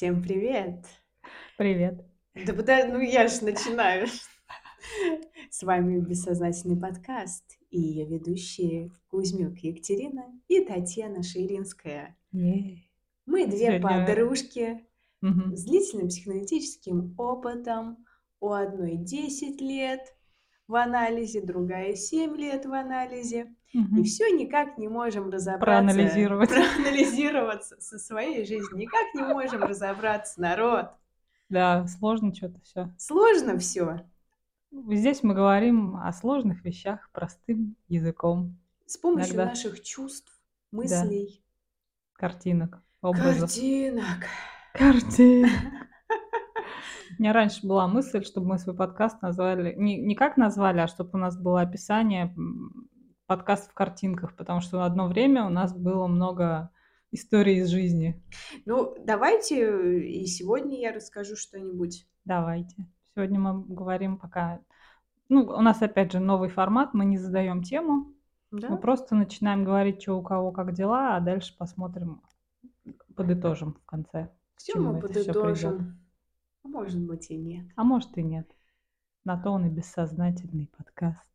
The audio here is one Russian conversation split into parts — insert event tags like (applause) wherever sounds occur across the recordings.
Всем привет! Привет. Да пода ну я ж начинаю. С вами бессознательный подкаст и её ведущие Кузьмюк Екатерина и Татьяна Ширинская. Мы две Сегодня подружки с длительным психоаналитическим опытом. У одной 10 лет в анализе, другая 7 лет в анализе. И Мгм. всё никак не можем разобраться, Проанализировать. (laughs) проанализироваться со своей жизнью. Никак не можем разобраться, народ. Да, сложно чё-то всё. Сложно всё. Здесь мы говорим о сложных вещах простым языком. С помощью Иногда. наших чувств, Да. мыслей. Картинок, образов. Картинок. Картинок. (laughs) У меня раньше была мысль, чтобы мы свой подкаст назвали не не как назвали, а чтоб у нас было описание, подкаст в картинках, потому что одно время у нас было много историй из жизни. Ну, давайте, и сегодня я расскажу что-нибудь. Давайте. Сегодня мы говорим пока ну, у нас опять же новый формат, мы не задаём тему. Мы Да? просто начинаем говорить, чё у кого как дела, а дальше посмотрим, подытожим в конце, чему мы подытожим. А может быть и нет. А может и нет. На то он и бессознательный подкаст.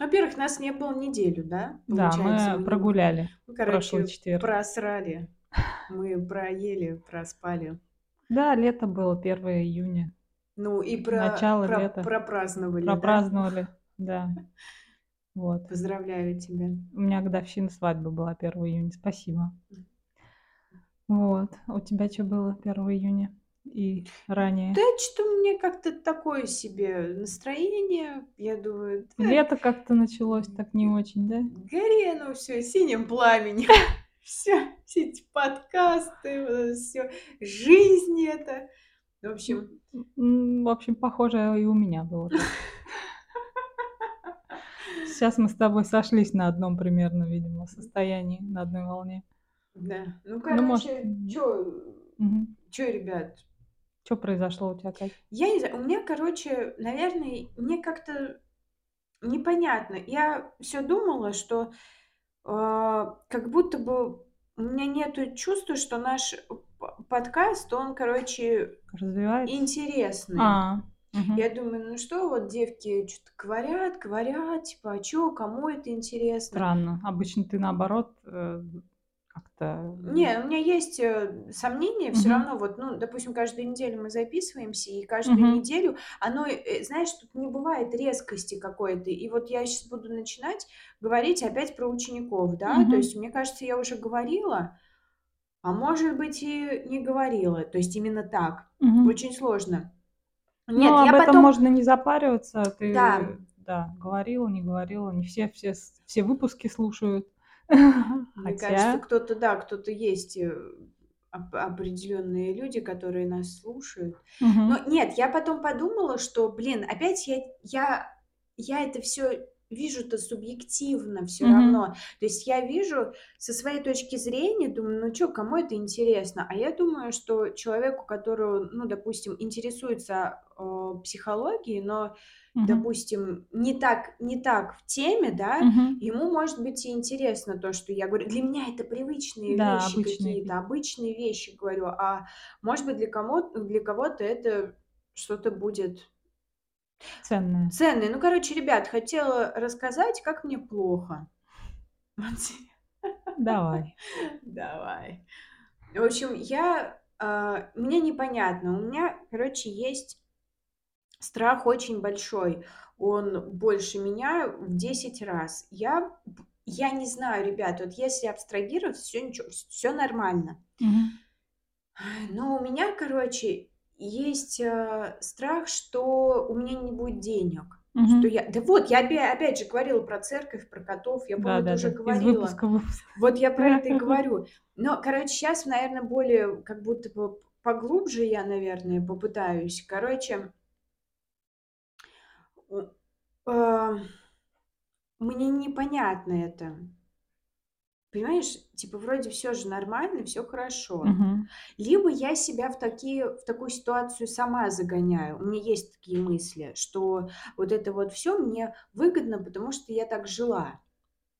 Во-первых, нас не было неделю, да? Да, Получается, мы не прогуляли мы, прошлый короче, четверг. просрали. (laughs) Мы проели, проспали. Да, лето было, 1 июня. Ну и про Начало про лета. пропраздновали, да? Пропраздновали, да. (laughs) Вот. Поздравляю тебя. У меня годовщина свадьбы была 1 июня. Спасибо. Вот. У тебя чё было 1 июня и ранее? Да чё-то у меня как-то такое себе настроение. Я думаю, да Лето как-то началось так не очень, да? гори оно всё синим пламенем. (laughs) (laughs) Всё, все эти подкасты, это всё, жизнь эта. В общем в общем, похоже и у меня было. Сейчас мы с тобой сошлись на одном примерно, видимо, состоянии, на одной волне. Да. Ну, Ну, может, короче, чё Мгм. чё, ребят? Чё произошло у тя, Кать? Я не знаю, у меня, короче, наверное, мне как-то непонятно. Я всё думала, что, а, как будто бы у меня нету чувства, что наш подкаст, он, короче, Развивается? интересный. А, мгм. Я думаю, ну что вот девки чё-то говорят, говорят, типа, а чё, кому это интересно? Странно. Обычно ты, наоборот, э, как-то Не, у меня есть, э, сомнения. Мгм. равно вот, ну, допустим, каждую неделю мы записываемся, и каждую неделю оно, э, знаешь, тут не бывает резкости какой-то. И вот я щас буду начинать говорить опять про учеников, да. То есть, мне кажется, я уже говорила, а может быть, и не говорила. То есть именно так. Очень сложно. Ну, Нет, об я этом потом можно не запариваться. Да. Ты, да, говорила, не говорила. Не все все все выпуски слушают. (laughs) Мне кажется, кто-то, да, кто-то есть, э, оп определённые люди, которые нас слушают. Но нет, я потом подумала, что, блин, опять я я я это всё вижу-то субъективно всё Мгм. равно. То есть я вижу со своей точки зрения, думаю: "Ну чё, кому это интересно?" А я думаю, что человеку, который, ну, допустим, интересуется, а, психологией, но, Мгм. допустим, не так не так в теме, да, Мгм. ему, может быть, и интересно то, что я говорю. Для меня это привычные Да, вещи какие-то, обычные вещи говорю. А может быть, для комо для кого-то это что-то будет Ценное. ценное. Ну, короче, ребят, хотела рассказать, как мне плохо. (laughs) Давай. (laughs) Давай. В общем, я, а, мне непонятно. У меня, короче, есть страх очень большой. Он больше меня в 10 раз. Я я не знаю, ребят, вот если абстрагироваться, всё ничего, вс всё нормально. Но у меня, короче, есть, а, страх, что у меня не будет денег. Что Мгм. я да вот, я опя опять же говорила про церковь, про котов. Я, по-моему, это уже Да-да-да. Из говорила. выпуска в выпуск. Вот я про это и (laughs) говорю. Но, короче, щас, наверно, более как будто бы поглубже я, наверное, попытаюсь. Короче мне непонятно это. Понимаешь, типа, вроде всё же нормально, всё хорошо. Мгм. Либо я себя в такие в такую ситуацию сама загоняю. У меня есть такие мысли, что вот это вот всё мне выгодно, потому что я так жила.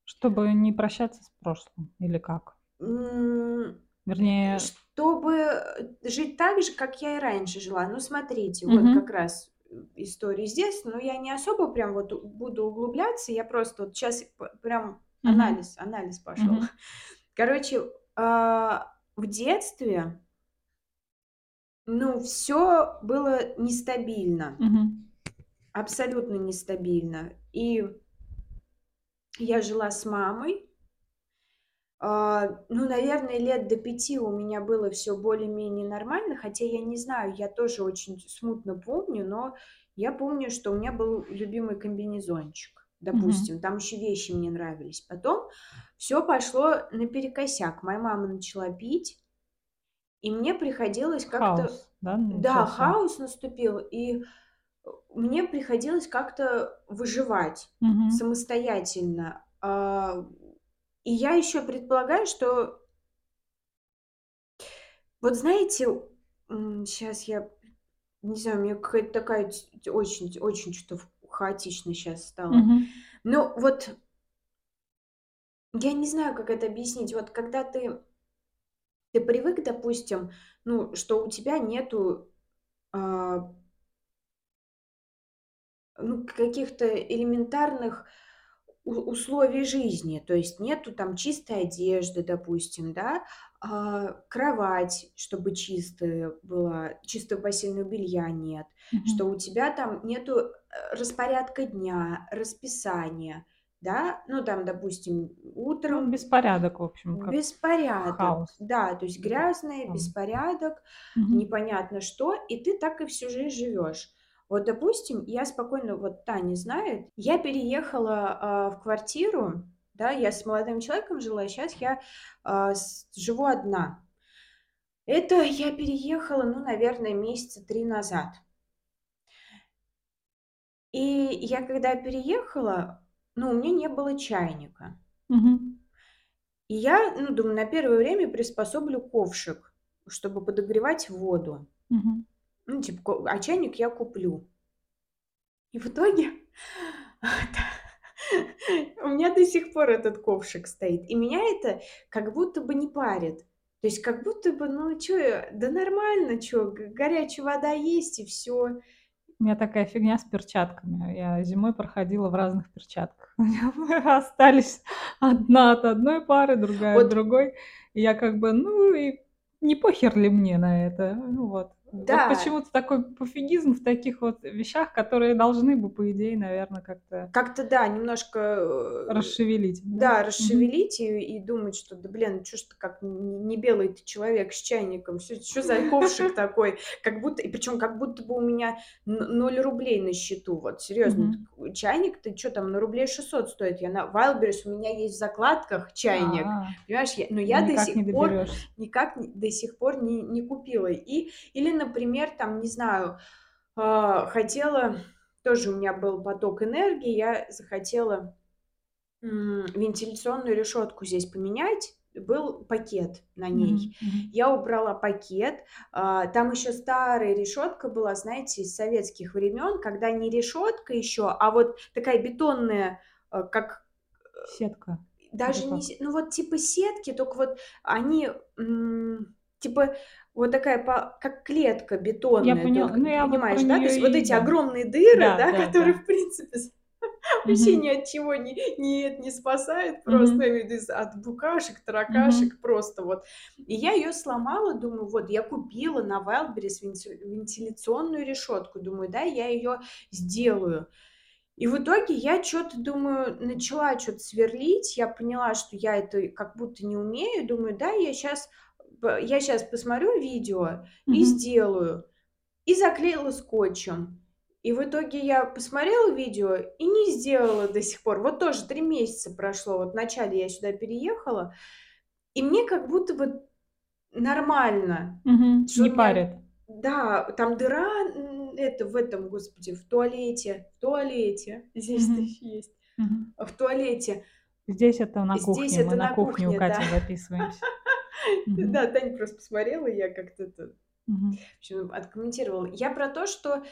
Чтобы не прощаться с прошлым или как? М, Вернее что чтобы э, жить так же, как я и раньше жила. Ну, смотрите, вот Мгм. как раз история из детства, но я не особо прям вот буду углубляться, я просто вот сейчас прям Мгм. анализ, анализ пошел. Мгм. (laughs) Короче, а, в детстве, ну, все было нестабильно, Мгм. абсолютно нестабильно. И я жила с мамой, ну, наверное, лет до пяти у меня было все более-менее нормально, хотя я не знаю, я тоже очень смутно помню, но я помню, что у меня был любимый комбинезончик, Мгм. допустим, там еще вещи мне нравились. Потом все пошло наперекосяк. Моя мама начала пить, и мне приходилось как-то Хаос, да, Да, начался? хаос наступил, и, мне приходилось как-то выживать Мгм. самостоятельно. А, и я еще предполагаю, что Вот знаете, сейчас я не знаю, у меня какая-то такая очень очень что-то хаотично сейчас стало. Мгм. Но вот я не знаю, как это объяснить. Вот когда ты ты привык, допустим, ну, что у тебя нету, а, ну, каких-то элементарных у условий жизни. То есть нету там чистой одежды, допустим, да, а, кровать, чтобы чистая была, чистого постельного белья нет, что Мгм. у тебя там нету, э, распорядка дня, расписания, да. Ну, там, допустим, Ну, утром беспорядок, в общем, как беспорядок, хаос да, то есть грязное, беспорядок, Мгм. непонятно что, и ты так и всю жизнь живешь. Вот, допустим, я спокойно, вот Таня знает, я переехала, а, в квартиру, да, я с молодым человеком жила, сейчас я, с живу одна. Это я переехала, ну, наверное, месяца 3 назад. И я когда переехала, ну, у меня не было чайника. Мгм. И я, ну, думаю, на первое время приспособлю ковшик, чтобы подогревать воду. Мгм. Ну, типа, а чайник я куплю. И в итоге (laughs) у меня до сих пор этот ковшик стоит. И меня это как будто бы не парит. То есть как будто бы, ну я, да нормально, г горячая вода есть и всё. У меня такая фигня с перчатками. Я зимой проходила в разных перчатках. (laughs) У меня (laughs) остались одна от одной пары, другая от другой. И я как бы, ну и не похер ли мне на это? Ну вот. Вот да. почему-то такой пофигизм в таких вот вещах, которые должны бы, по идее, наверно, как-то Как-то да, немножко, э, расшевелить, да? да, расшевелить и и думать, что да блин, чё ж ты как не белый ты человек с чайником, что чё за ковшик такой? Как будто и причём как будто бы у меня н 0 рублей на счету. Вот так чайник, ты чё там, на рублей 600 стоит. Я на Wildberries, у меня есть в закладках чайник, А, понимаешь? Я но я до никак сих пор никак до сих пор не не купила. И или, например, там, не знаю, а, хотела тоже у меня был поток энергии, я захотела, вентиляционную решетку здесь поменять. Был пакет на ней. мгм. Я убрала пакет. А, там еще старая решетка была, знаете, из советских времен, когда не решетка еще, а вот такая бетонная, э, как Сетка даже не ну, вот типа сетки, тока вот они, типа вот такая па как клетка Я бетонная, поняла, только ну, я вот понимаешь, да? То есть вот и эти да. огромные дыры, Да, да, да, которые, да. в принципе, (laughs) вообще ни от чего не не не спасают, просто, я от букашек, таракашек, просто вот. И я её сломала, думаю, вот я купила на Wildberries венти вентиляционную решетку, думаю, да, я её сделаю. И в итоге я чё-то, думаю, начала чё-то сверлить. Я поняла, что я это как будто не умею. Думаю, да, я п я щас посмотрю видео и Мгм. сделаю. И заклеила скотчем. И в итоге я посмотрела видео и не сделала до сих пор. Вот тоже 3 месяца прошло. Вот в начале я сюда переехала, и мне как будто бы нормально, Мгм. что Не у парит. да, там дыра, это в этом, господи, в туалете в туалете. Мгм. ещё есть. Мгм. В туалете. Здесь это на Здесь кухне. Мы это на на кухне у кухне, да. Кати записываемся. Да, Таня просто посмотрела, и я как-то это, откомментировала. Я про то, что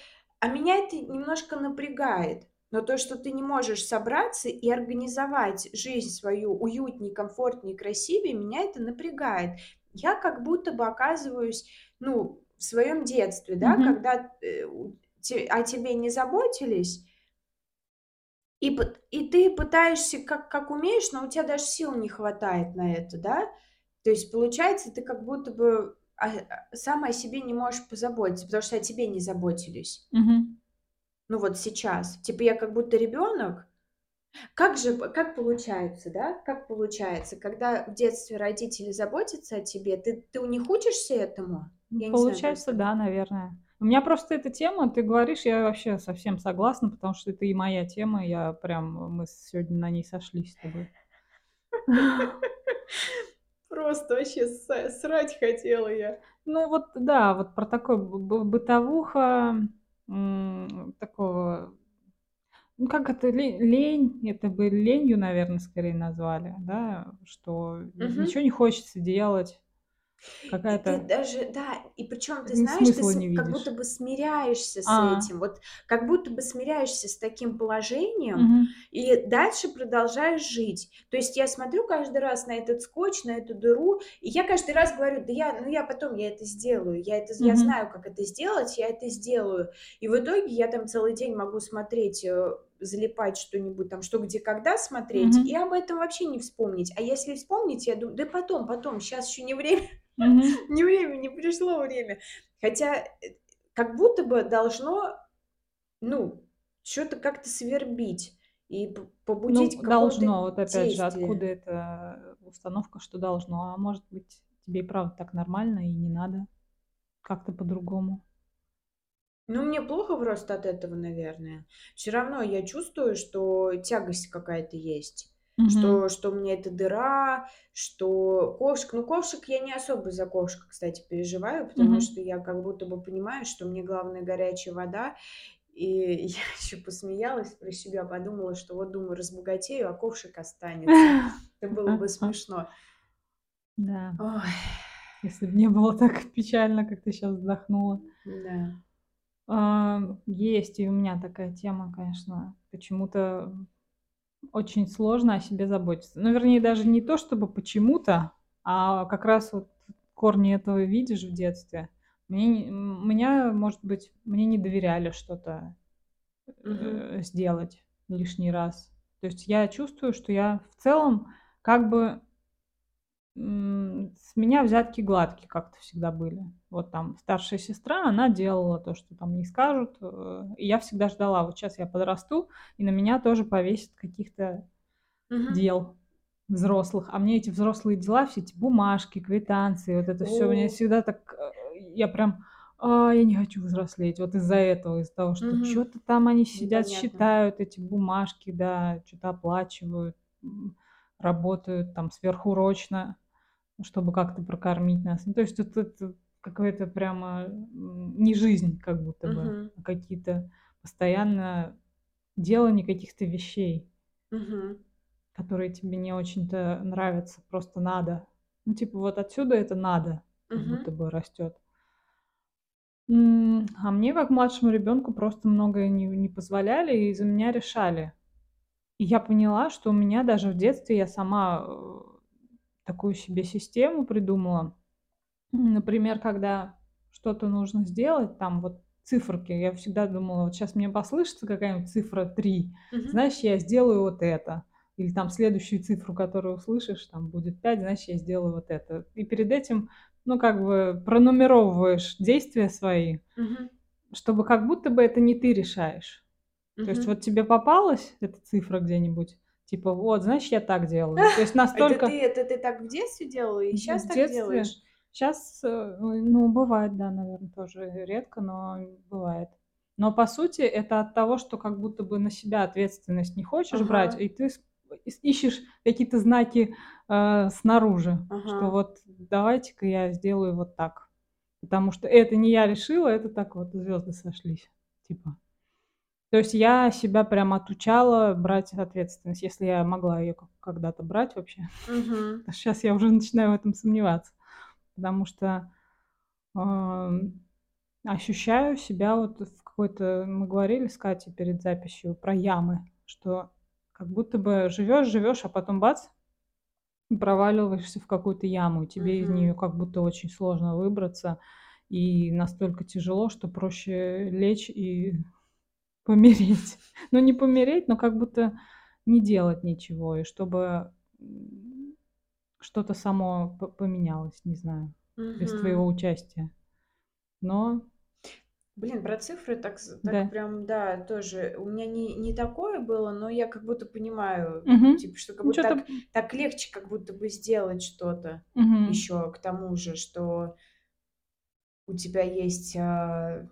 а меня это немножко напрягает. Но то, что ты не можешь собраться и организовать жизнь свою уютнее, комфортнее, красивее, меня это напрягает. я как будто бы оказываюсь, ну, в своем детстве, да, Мгм. когда, э, те о тебе не заботились и и ты пытаешься как как умеешь, но у тебя даже сил не хватает на это, да. То есть получается, ты как будто бы, а, а, сам о себе не можешь позаботиться, потому что о тебе не заботились. Мгм. Ну, вот сейчас. Типа я как будто ребенок. Как же как получается, да, как получается, когда в детстве родители заботятся о тебе, ты ты у них учишься этому? М, Я знаю получается, просто. да, наверное. У меня просто эта тема, ты говоришь, я вообще совсем согласна, потому что это и моя тема. Я прям мы сегодня на ней сошлись с тобой. (laughs) Просто вообще срать хотела я. Ну вот да, вот про бы бытовуха, такого, ну как это, ле лень, это бы ленью, наверно, скорее назвали, да, что Мгм. ничего не хочется делать, И ты какая-то даже да, и причём, ты знаешь, ты не как будто бы смиряешься с А. этим, вот как будто бы смиряешься с таким положением Мгм. и дальше продолжаешь жить. То есть я смотрю каждый раз на этот скотч, на эту дыру, и я каждый раз говорю: "Да я, ну, я потом, я это сделаю, я это, я Мгм. знаю, как это сделать, я это сделаю". И в итоге я там целый день могу смотреть, э, залипать что-нибудь там "Что, где, когда" смотреть и Мгм. об этом вообще не вспомнить. А если вспомнить, я думаю: "Да потом, потом, щас ещё не время, Мгм. (laughs) не время, не пришло время". Хотя, э, как будто бы должно, ну, чё-то как-то свербить и п побудить Ну, должно. Вот опять же, откуда эта установка, что должно? А может быть, тебе и правда так нормально и не надо как-то по-другому? Ну, мне плохо просто от этого, наверное. Всё равно я чувствую, что тягость какая-то есть, Мгм. что что у меня эта дыра, что ковшик ну, ковшик я не особо за ковшик, кстати, переживаю, потому Мгм. что я как будто бы понимаю, что мне главное горячая вода. И (laughs) я ещё посмеялась про себя, подумала, что вот, думаю, разбогатею, а ковшик останется. Это было бы (laughs) смешно. Да. Ой. Если б не было так печально, как ты щас вздохнула. Да. Ам, есть и у меня такая тема, конечно. Почему-то очень сложно о себе заботиться. Ну, вернее, даже не то чтобы почему-то, а как раз вот корни этого видишь в детстве. Мне меня, может быть, мне не доверяли что-то, э, сделать лишний раз. То есть я чувствую, что я в целом как бы с меня взятки гладкие как-то всегда были. Вот там старшая сестра, она делала то, что там ей скажут, э, и я всегда ждала: вот щас я подрасту, и на меня тоже повесят каких-то Мгм. дел взрослых. А мне эти взрослые дела, все эти бумажки, квитанции, вот это всё, меня О. всегда так, э, я прям: "А, я не хочу взрослеть". Вот из-за этого, из-за того, что Мгм. чё-то там они сидят, Непонятно. считают эти бумажки, да, чё-то оплачивают, работают там сверхурочно, чтобы как-то прокормить нас. Ну, то есть вот это какое-то прямо, не жизнь как будто бы, Мгм. а какие-то постоянно делание каких-то вещей Мгм. которые тебе не очень-то нравятся, просто надо. Ну, типа, вот отсюда это "надо" как будто Мгм. бы растёт. М, а мне, как младшему ребёнку, просто многое не не позволяли и за меня решали. И я поняла, что у меня даже в детстве я сама, э, такую себе систему придумала. Например, когда что-то нужно сделать, там вот циферки, я всегда думала: "Вот щас мне послышится какая-нибудь цифра 3, Мгм. значит, я сделаю вот это". Или там следующую цифру, которую услышишь, там будет 5, значит, я сделаю вот это. И перед этим, ну, как бы пронумеровываешь действия свои, Мгм. чтобы как будто бы это не ты решаешь. То есть вот тебе попалась эта цифра где-нибудь, типа: "Вот, значит, я так делаю". (laughs) То есть Это ты настолько это ты так в детстве делала и в так делаешь? Щас, э, ну, бывает, да, наверно, тоже редко, но бывает. Но по сути это от того, что как будто бы на себя ответственность не хочешь брать, Ага. и ты ищешь какие-то знаки, э, снаружи, что Ага. вот давайте-ка я сделаю вот так, потому что это не я решила, это так вот звёзды сошлись, типа. То есть я себя прям отучала брать ответственность, если я могла ко когда-то брать вообще. А щас я уже начинаю в этом сомневаться, потому что, ам, ощущаю себя вот в какой-то мы говорили с Катей перед записью про ямы, что как будто бы живёшь живёшь, а потом бац Проваливаешься в какую-то яму, и тебе из Мгм. нее как будто очень сложно выбраться. И настолько тяжело, что проще лечь и помереть. (laughs) Ну, не помереть, но как будто не делать ничего, и чтобы, что-то само по поменялось, не знаю, без твоего участия. Но Блин, про цифры так так Да. прям, да, тоже. У меня не не такое было, но я как будто понимаю, Мгм. типа, что как Ну, будто так так легче как будто бы сделать что-то Мгм. еще к тому же, что у тебя есть, а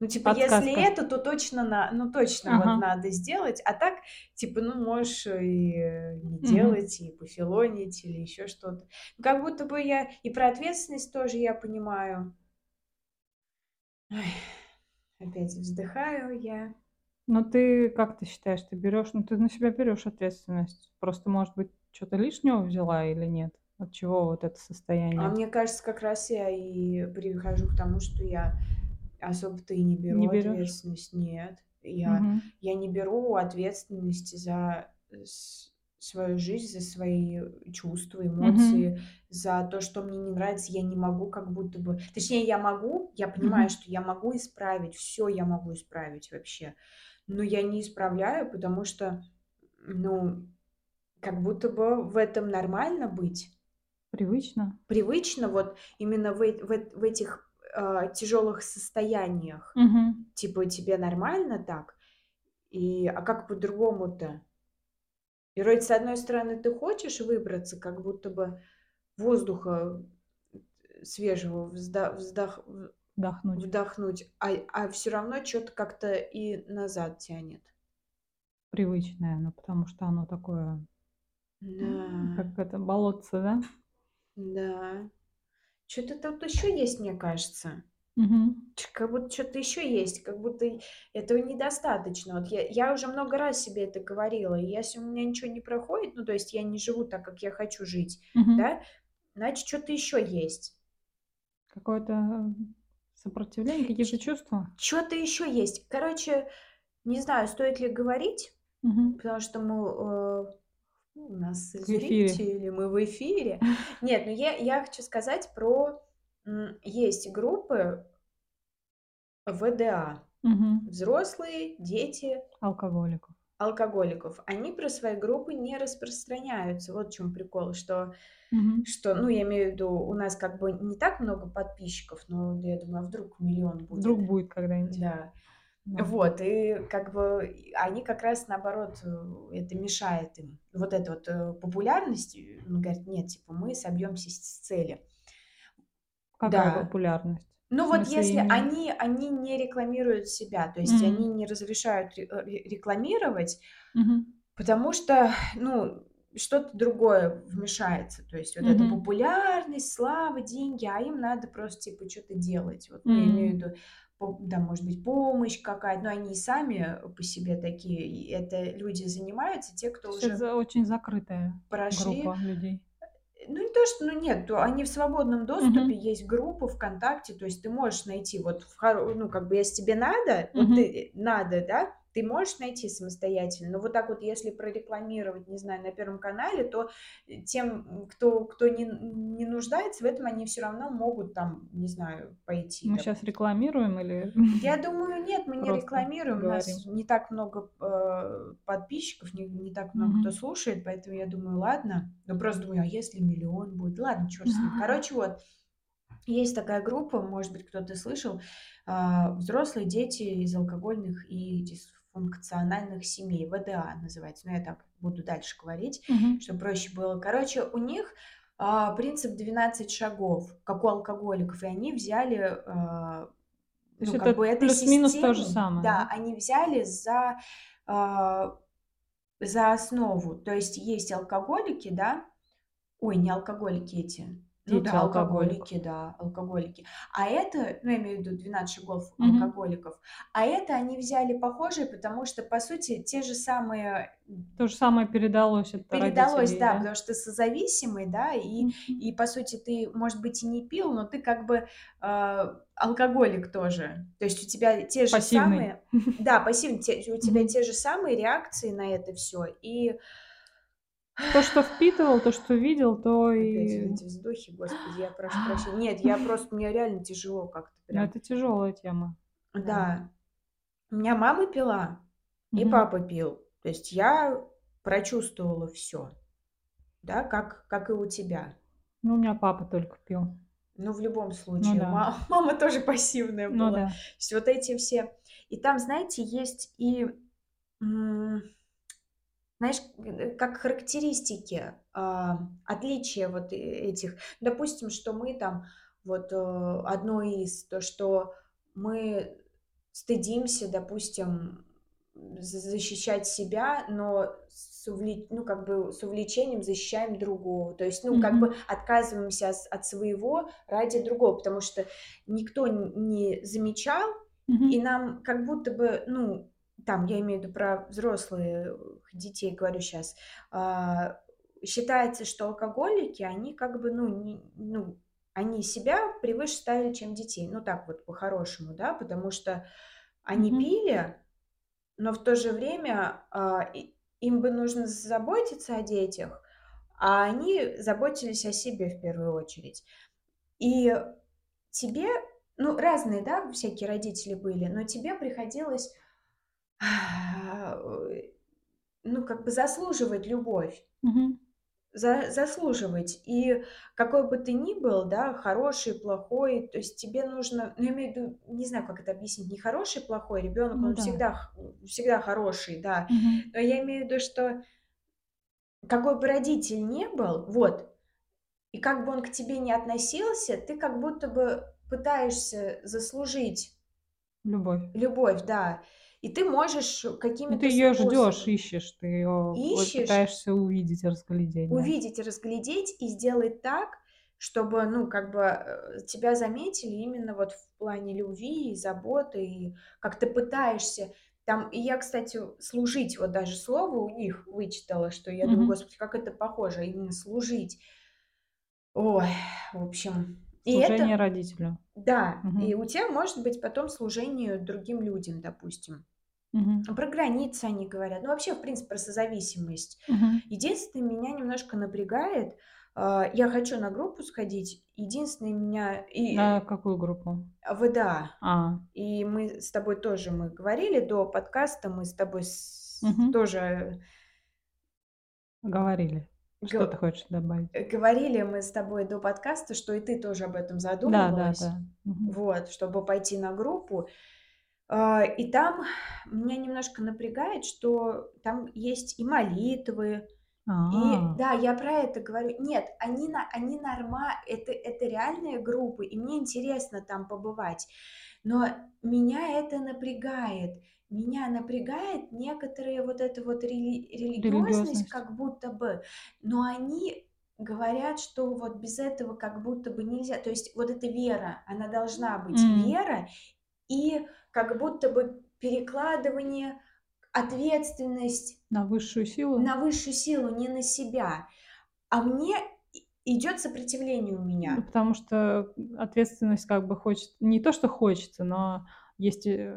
Ну, типа, если Подсказка. это, то точно на ну, точно вот Ага. надо сделать, а так, типа, ну, можешь и не делать, и пофилонить, или еще что-то. Как будто бы я и про ответственность тоже я понимаю. Ой, опять вздыхаю я. Но ты как ты считаешь, ты берёшь, ну, ты на себя берёшь ответственность? Просто, может быть, чё-то лишнего взяла или нет? От чего вот это А состояние? мне кажется, как раз я и прихожу к тому, что я особо-то и не беру Не ответственность. Нет, я Мгм. я не беру ответственности за с свою жизнь, за свои чувства, Мгм. эмоции, за то, что мне не нравится. Я не могу как будто бы точнее, я могу, я понимаю, Мгм. что я могу исправить, всё я могу исправить вообще, но я не исправляю, потому что, ну, как будто бы в этом нормально быть. Привычно? Привычно вот именно в эт в в этих, а, тяжелых состояниях. Мгм. Типа, тебе нормально так? И, а как по-другому-то? И вроде, с одной стороны, ты хочешь выбраться, как будто бы воздуха, э, свежего взда вздах в Вдохнуть. вдохнуть, а а всё равно чё-то как-то и назад тянет. Привычное оно, потому что оно такое, Да. как это, болотце, да? Да. Чё-то тут еще есть, мне кажется. Ч как будто чё-то еще есть, как будто этого недостаточно. Вот я я уже много раз себе это говорила, и если у меня ничего не проходит, ну, то есть я не живу так, как я хочу жить, Мгм. да, значит, чё-то еще есть. Какое-то, сопротивление, какие-то чувства? чё-то еще есть. Короче, не знаю, стоит ли говорить, Мгм. потому что мы, э, у нас зрители, мы в эфире. (laughs) Нет, ну я я хочу сказать про, есть группы ВДА. Мгм. Взрослые, дети Алкоголиков. алкоголиков. Они про свои группы не распространяются. Вот в чём прикол, что Мгм. что, ну, я имею в виду, у нас как бы не так много подписчиков, но я думаю, а вдруг 1 000 000 будет. Вдруг будет когда-нибудь. Да. Да. Вот, и как бы они как раз наоборот, э, это мешает им. Вот эта вот, э, популярность, э, он говорит: "Нет, типа, мы собьемся с цели". Какая Да. популярность? Ну, вот если ими они они не рекламируют себя, то есть они М. не разрешают ре ре рекламировать, Мгм. потому что, ну, что-то другое вмешается. То есть вот эта Мгм. популярность, слава, деньги, а им надо просто, типа, чё-то делать. Вот, ну, я имею в виду, да, может быть, помощь какая-то, но они и сами по себе такие. И это люди занимаются, те, То кто это уже за очень закрытая прошли группа людей. Э, ну, не то что, ну, нет, они в свободном доступе, Мгм. есть группа "ВКонтакте", то есть ты можешь найти вот в ну, как бы, если тебе надо, вот Мгм. ты надо, да, ты можешь найти самостоятельно. Но вот так вот, если прорекламировать, не знаю, на Первом канале, то, э, тем, кто кто не не нуждается в этом, они всё равно могут там, не знаю, пойти, Мы допустим. рекламируем или Я думаю, нет, мы не просто рекламируем. У нас говорим? не так много, э, подписчиков, не не так много кто Мгм. слушает, поэтому я думаю, ладно. Ну, просто думаю, а если 1 000 000 будет? Ладно, чёрт с ним. (laughs) Короче, вот есть такая группа, может быть, кто-то слышал, а, "Взрослые дети из алкогольных и дисфункциональных семей", ВДА называется. Но я так буду дальше говорить, Мгм. чтоб проще было. Короче, у них, а, принцип 12 шагов, как у алкоголиков, и они взяли, а, То есть ну, это как бы эту плюс-минус то же самое, да, да? они взяли за, а, за основу. То есть есть алкоголики, да ой, не алкоголики эти, ну да, алкоголиков. алкоголики, да, алкоголики. А это, ну, я имею в виду 12 шагов Мгм. алкоголиков, а это они взяли похожее, потому что, по сути, те же самые, То же самое передалось от Передалось, родителей, да, да? потому что ты созависимый, да, и Мгм. и, по сути, ты, может быть, и не пил, но ты как бы, а, алкоголик тоже. То есть у тебя те же Пассивный. самые да, пассивный, те у тебя Мгм. те же самые реакции на это всё. И То, что впитывал, то, что видел, то Опять и... эти вздохи, господи, я прошу (gasps) прощения. Нет, я просто, мне реально тяжело как-то Ну, прям. это тяжелая тема. Да. У меня мама пила, и папа пил. То есть я прочувствовала все, да, как, как и у тебя. Ну, у меня папа только пил. Ну, в любом случае, да. ма- (laughs) мама тоже пассивная Ну была. да. То есть вот эти все... И там, знаете, есть и, м, знаешь, э, как характеристики, а, отличия вот э- этих. Допустим, что мы там, вот э, одно из, то, что мы стыдимся, допустим, за- защищать себя, но с, увле- ну, как бы с увлечением защищаем другого. То есть, ну, как Мгм. бы отказываемся от, своего ради другого, потому что никто не замечал, Мгм. и нам как будто бы, ну, там, я имею в виду про взрослых детей, говорю сейчас, считается, что алкоголики, они как бы, ну, не, ну, они себя превыше ставили, чем детей. Ну, так вот, по-хорошему, да, потому что они Мгм. пили, но в то же время а, и- им бы нужно заботиться о детях, а они заботились о себе в первую очередь. И тебе, ну, разные, да, всякие родители были, но тебе приходилось, ну, как бы заслуживать любовь, Мгм. за- заслуживать. И какой бы ты ни был, да, хороший, плохой, то есть тебе нужно, ну, я имею в виду, не знаю, как это объяснить, не хороший, плохой, ребенок, Ну он да. всегда, всегда хороший, да, Мгм. но я имею в виду, что какой бы родитель ни был, вот, и как бы он к тебе не относился, ты как будто бы пытаешься заслужить Любовь. любовь, да, и ты можешь Ну, какими-то ты ее ждешь, способами ищешь, ты ее ищешь, пытаешься увидеть, разглядеть, да. увидеть и разглядеть и сделать так, чтобы, ну, как бы э, тебя заметили именно вот в плане любви и заботы, и как ты пытаешься там, и я, кстати, служить, вот даже слово у них вычитала, что я думаю, господи, как это похоже, именно служить. Ой, в общем, и это, Служение родителю. Да, Мгм. и у тебя может быть потом служение другим людям, допустим. Мгм. Про границы они говорят, ну, вообще, в принципе, про созависимость. Мгм. Единственное, меня немножко напрягает, а, я хочу на группу сходить, единственное меня и На какую группу? ВДА, А, и мы с тобой тоже, мы говорили до подкаста, мы с тобой с- Мгм. тоже говорили. Что ты хочешь добавить? говорили мы с тобой до подкаста, что и ты тоже об этом Да, да, задумывалась, да. Мгм. вот, чтобы пойти на группу. А, И там меня немножко напрягает, что там есть и молитвы, и А, да, я про это говорю. Нет, они, на, они норма, это, это реальные группы, и мне интересно там побывать. Но меня это напрягает. Меня напрягает некоторая вот эта вот рели- религиозность, религиозность. как будто бы. Но они говорят, что вот без этого как будто бы нельзя. То есть вот эта вера, она должна быть М. вера, и как будто бы перекладывание ответственность На высшую силу? на высшую силу, не на себя. А мне идет сопротивление у Ну, меня. потому что ответственность как бы хочет... Не то, что хочется, но есть э,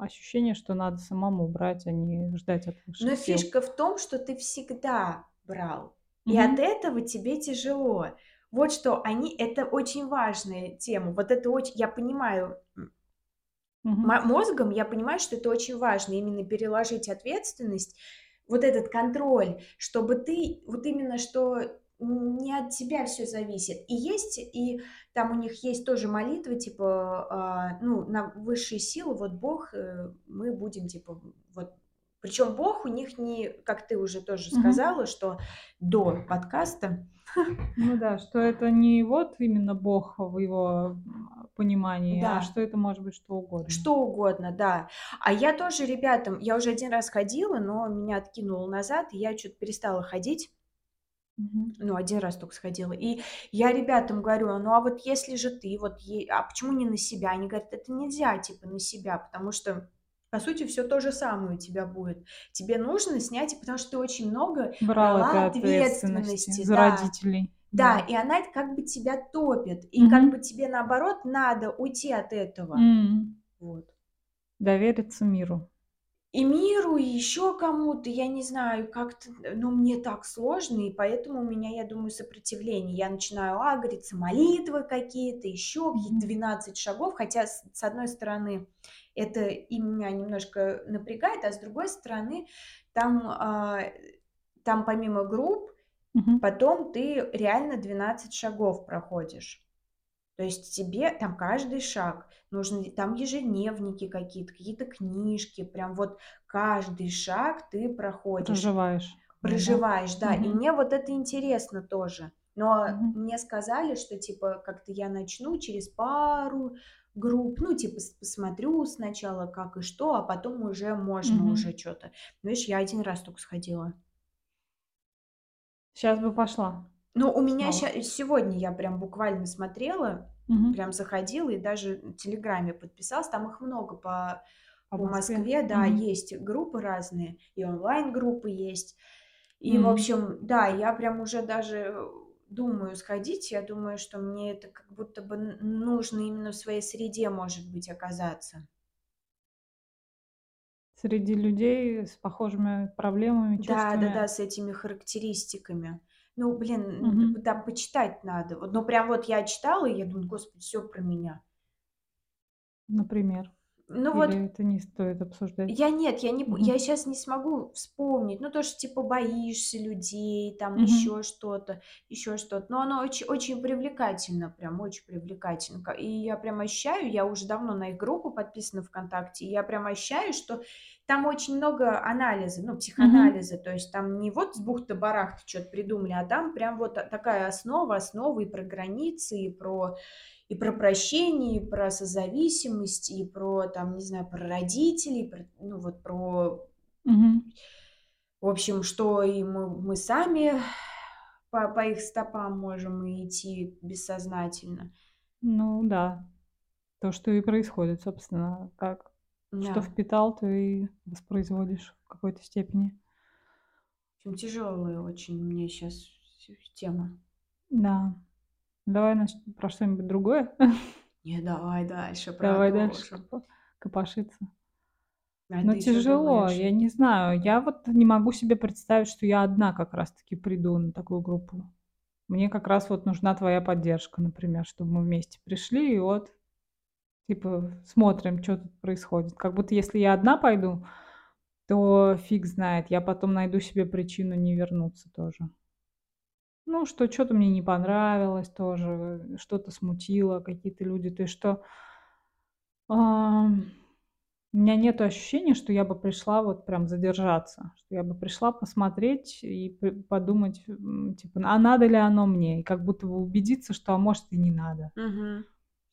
ощущение, что надо самому брать, а не ждать от высших Но сил. фишка в том, что ты всегда брал. И Мгм. от этого тебе тяжело. Вот что они, это очень важная тема. Вот это очень, я понимаю, мо- мозгом я понимаю, что это очень важно, именно переложить ответственность, вот этот контроль, чтобы ты, вот именно что не от тебя все зависит. И есть, и там у них есть тоже молитвы, типа, а, ну, на высшие силы, вот Бог, э, мы будем, типа, вот причем Бог у них не, как ты уже тоже сказала, что до подкаста, Ну да, что это не вот именно Бог в его понимании, а да, что это может быть что угодно. Что угодно, да. А я тоже ребятам, я уже один раз ходила, но меня откинуло назад, и я что-то перестала ходить. Мгм. Ну, один раз только сходила. И я ребятам говорю, ну а вот если же ты, вот, е- а почему не на себя? Они говорят, это нельзя, типа, на себя, потому что, по сути, все то же самое у тебя будет. Тебе нужно снять, потому что ты очень много Брал брала ответственности ответственности, за да. родителей. Да, Да. и она как бы тебя топит, и как Мгм. бы тебе, наоборот, надо уйти от этого. М. Вот. Довериться миру. И миру, и еще кому-то, я не знаю, как-то, но мне так сложно, и поэтому у меня, я думаю, сопротивление. Я начинаю агриться, молитвы какие-то, еще какие-то Мгм. 12 шагов, хотя с, с одной стороны это и меня немножко напрягает, а с другой стороны там, а, там помимо групп, Мгм. потом ты реально 12 шагов проходишь. То есть тебе там каждый шаг нужно, там ежедневники какие-то, какие-то книжки, прям вот каждый шаг ты проходишь, Проживаешь. да? проживаешь, да. И Мгм. мне вот это интересно тоже. Но Мгм. мне сказали, что типа как-то я начну через пару групп, ну типа посмотрю сначала как и что, а потом уже можно Мгм. уже что-то. Видишь, я один раз только сходила. Сейчас бы пошла Ну, у меня снова. ща сегодня я прям буквально смотрела, Мгм. прям заходила и даже в "Телеграме" подписалась. Там их много по По по Москве. Москве, да, Мгм. есть группы разные, и онлайн-группы есть. И, в М. общем, да, я прям уже даже, думаю сходить. Я думаю, что мне это как будто бы н нужно именно в своей среде, может быть, оказаться. Среди людей с похожими проблемами, Да-да-да, чувствами. с этими характеристиками. Ну, блин, Мгм. там почитать надо. Вот, ну, прям вот я читала, и я думаю: "Господи, всё про меня". Например. Ну вот Или это не стоит обсуждать? я нет, я не бу я Мгм. сейчас не смогу вспомнить. Ну, то, что типа боишься людей, там Мгм. еще что-то, еще что-то. Но оно очень очень привлекательно, прям очень привлекательно. Ка и я прям ощущаю, я уже давно на их группу подписана "ВКонтакте", и я прям ощущаю, что там очень много анализа, ну, психоанализа. То есть там не вот с бухты-барахты чё-то придумали, а там прям вот та такая основа основы и про границы, и про и про прощение, и про созависимость, и про, там, не знаю, про родителей, про, ну, вот про, Мгм. в общем, что и мы, мы сами по, по их стопам можем идти бессознательно. Ну да. То, что и происходит, собственно. Как что Да, впитал, то и воспроизводишь в какой-то степени. общем, тяжелая очень мне сейчас тема. Да. Давай нач про что-нибудь другое. Не, давай дальше Давай дальше копошиться. А Но ты что тяжело, я не знаю. Я вот не могу себе представить, что я одна как раз таки приду на такую группу. Мне как раз вот нужна твоя поддержка, например, чтобы мы вместе пришли и вот, типа, смотрим, чё тут происходит. Как будто если я одна пойду, то фиг знает, я потом найду себе причину не вернуться тоже. Ну, что чё-то мне не понравилось тоже, что-то смутило, какие-то люди. То есть что, ам, у меня нету ощущения, что я бы пришла вот прям задержаться, что я бы пришла посмотреть и подумать, типа, а надо ли оно мне? И как будто бы убедиться, что, а может, и не надо. Мгм.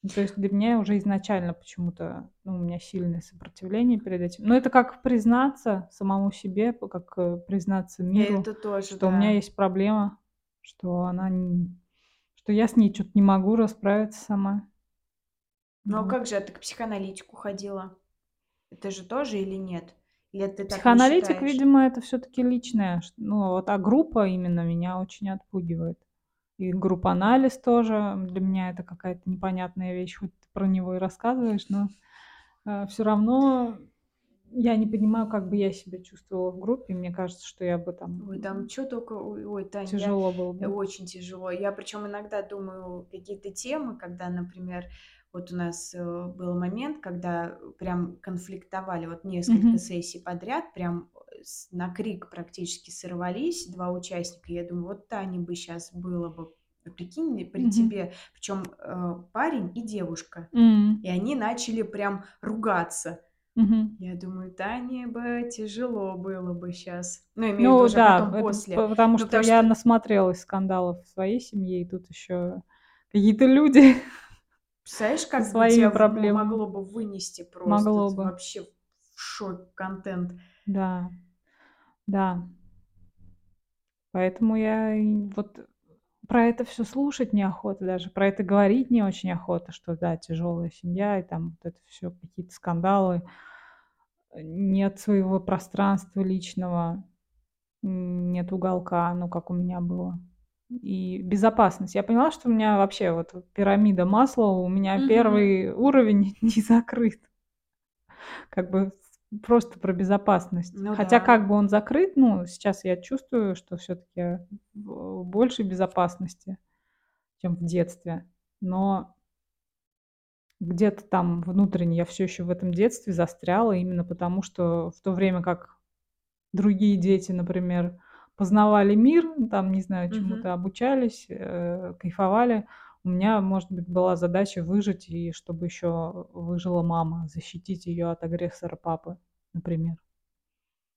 Ну, то есть для меня уже изначально почему-то, ну, у меня сильное сопротивление перед этим. Но это как признаться самому себе, как, э, признаться миру, Это тоже, что у меня да. есть проблема, что она н что я с ней чё-то не могу расправиться сама. Ну, а как же, а ты к психоаналитику ходила? Это же тоже или нет? Или ты не Психоаналитик, видимо, это все таки личное, ну, вот, а группа именно меня очень отпугивает. И группанализ тоже для меня это какая-то непонятная вещь, хоть ты про него и рассказываешь, но, все равно я не понимаю, как бы я себя чувствовала в группе. Мне кажется, что я бы там, Ой, там чё только ой, ой, Тань, я тяжело было э, бы. очень тяжело. Я причем иногда думаю какие-то темы, когда, например, вот у нас, э, был момент, когда прям конфликтовали, вот несколько Мгм. сессий подряд, прям, э, на крик практически сорвались 2 участника. Я думаю, вот Тане бы сейчас было бы, прикинь, при Мгм. тебе, причем, э, парень и девушка. М. И они начали прям ругаться. Мгм. Я думаю, Тане бы тяжело было бы сейчас. Ну, имею в виду Ну уже да, потом это после. потому Ну, что потому я что насмотрелась скандалов в своей семье, и тут еще какие-то люди (laughs) представляешь, как бы своими тебя в мо проблемами. могло бы вынести просто, Могло бы. вообще в шок контент. Да, да. Поэтому я и вот про это все слушать неохота даже, про это говорить не очень охота, что да, тяжелая семья, и там вот это все какие-то скандалы, э, нет своего пространства личного, нет уголка, ну, как у меня было. И безопасность. Я поняла, что у меня вообще вот пирамида Маслоу, у меня Мгм. первый уровень (laughs) не закрыт. Как бы просто про безопасность. Ну Хотя да. как бы он закрыт, ну, сейчас я чувствую, что все-таки больше безопасности, чем в детстве. Но где-то там внутренне я все еще в этом детстве застряла, именно потому что в то время как другие дети, например, познавали мир, там, не знаю, чему-то обучались, э, кайфовали, у меня, может быть, была задача выжить, и чтобы еще выжила мама, защитить ее от агрессора папы, например.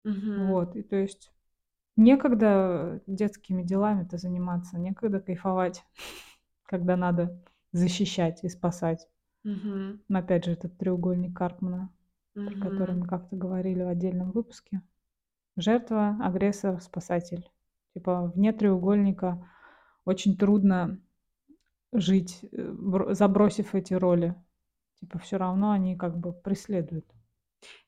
Мгм. Вот, и то есть некогда детскими делами-то заниматься, некогда кайфовать, (laughs) когда надо защищать и спасать. Мгм. Но опять же, этот треугольник Карпмана, про который Мгм. мы как-то говорили в отдельном выпуске. Жертва, агрессор, спасатель. Типа вне треугольника очень трудно жить, э, бро- забросив эти роли. Типа все равно они как бы преследуют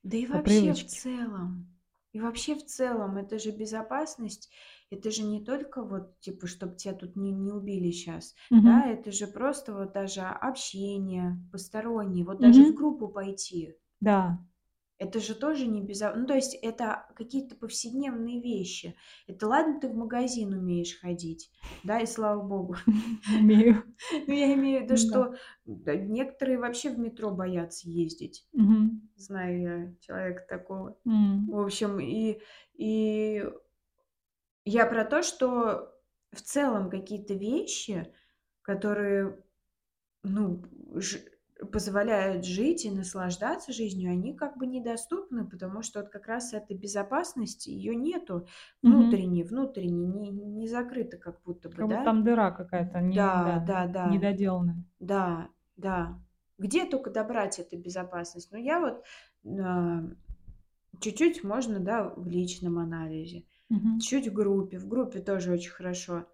Да и вообще в привычке. целом. И вообще в целом, это же безопасность. Это же не только вот, типа, чтобы тебя тут не, не убили сейчас. Да, Мгм. это же просто вот даже общение постороннее. Вот даже в группу пойти. Да. Это же тоже не безо Ну, то есть это какие-то повседневные вещи. Это ладно, ты в магазин умеешь ходить, да, и слава богу. (laughs) Умею. (laughs) Ну, я имею в виду, Да. что некоторые вообще в метро боятся ездить. Знаю я человека такого. В общем, и и я про то, что в целом какие-то вещи, которые, ну, позволяют жить и наслаждаться жизнью, они как бы недоступны, потому что вот как раз этой безопасности ее нету внутренней, внутренней, не не закрыта как будто бы, Как да? там дыра какая-то, не, Да, да, да, да. недоделанная. Да, да. Где только добрать эту безопасность? Ну, я вот, а, чуть-чуть можно, да, в личном анализе, Мгм. чуть в группе. В группе тоже очень хорошо,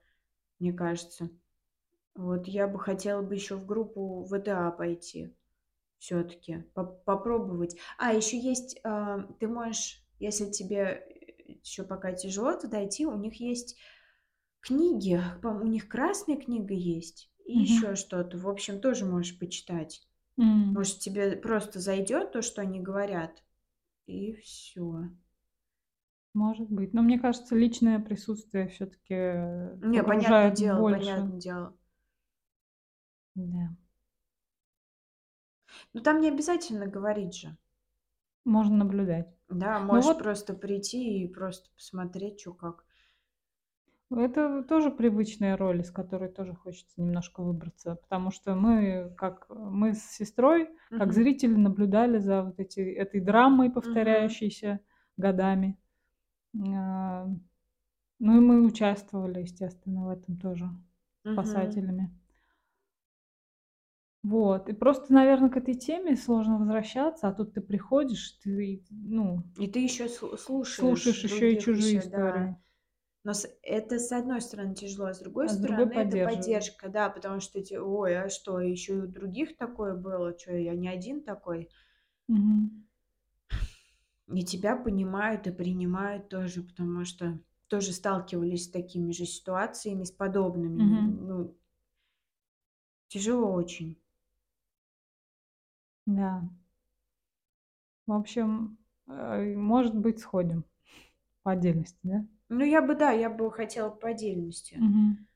мне кажется. Вот я бы хотела бы еще в группу ВДА пойти все-таки, попробовать. А, еще есть, а, ты можешь, если тебе еще пока тяжело туда идти, у них есть книги, у них красная книга есть и Мгм. еще что-то. В общем, тоже можешь почитать. М. Может, тебе просто зайдет то, что они говорят, и все. Может быть. Но мне кажется, личное присутствие все-таки Не, понятное дело, больше. понятное дело. Да. Но там не обязательно говорить же. Можно наблюдать. Да, Ну можешь вот просто прийти и просто посмотреть, что как. это тоже привычная роль, из которой тоже хочется немножко выбраться, потому что мы, как мы с сестрой, как Мгм. зрители, наблюдали за вот эти, этой драмой, Мгм. повторяющейся годами. А, Ну и мы участвовали, естественно, в этом тоже Мгм. спасателями. Вот. И просто, наверное, к этой теме сложно возвращаться, а тут ты приходишь, ты, ну, И ты еще слушаешь слушаешь еще и других чужие еще, да. истории, Но с это с одной стороны тяжело, а с другой а с другой стороны это поддержка, да, потому что те ой, а что, еще и у других такое было? что я не один такой? Мгм. И тебя понимают и принимают тоже, потому что тоже сталкивались с такими же ситуациями, с подобными. Мгм. Ну, тяжело очень. Да. В общем, э, может быть, сходим по отдельности, да? Ну, я бы, да, я бы хотела по отдельности. Мгм.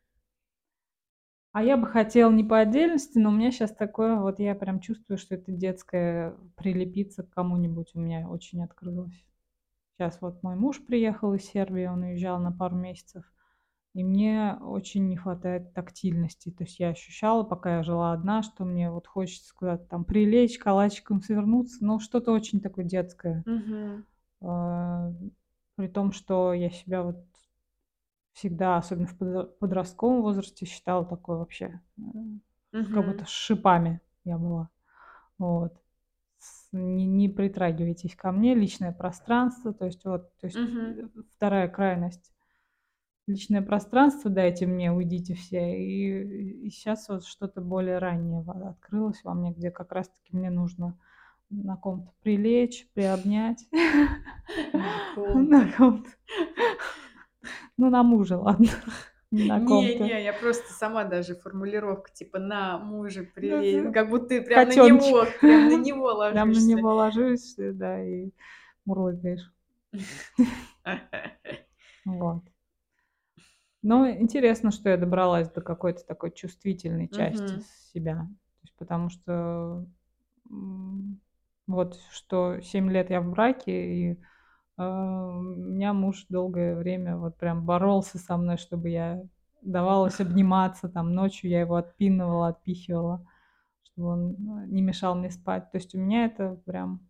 А я бы хотела не по отдельности, но у меня сейчас такое, вот я прям чувствую, что это детское прилепиться к кому-нибудь у меня очень открылось. Сейчас вот мой муж приехал из Сербии, он уезжал на пару месяцев, и мне очень не хватает тактильности. То есть я ощущала, пока я жила одна, что мне вот хочется куда-то там прилечь, калачиком свернуться, но что-то очень такое детское. А, При том, что я себя вот всегда, особенно в подро- подростковом возрасте, считала такой вообще, э, как будто с шипами я была. Вот. Не, не притрагивайтесь ко мне, личное пространство, то есть вот, то есть э, вторая крайность. Личное пространство дайте мне, уйдите все. И, сейчас вот что-то более раннее открылось во мне, где как раз-таки мне нужно на ком-то прилечь, приобнять. На (laughs) ком-то. Ну, на мужа, ладно. Не на Не, я просто сама даже формулировка типа на мужа это как будто ты прям на него, прям на (laughs) него Прям на ложишься. него ложусь, э, да, и мурлыкаешь. (laughs) Вот. Но интересно, что я добралась до какой-то такой чувствительной части Мгм. себя. Потому что, вот что 7 лет я в браке, и, а, у меня муж долгое время вот прям боролся со мной, чтобы я давалась обниматься, там ночью я его отпинывала, отпихивала, чтобы он, ну, не мешал мне спать. То есть у меня это прям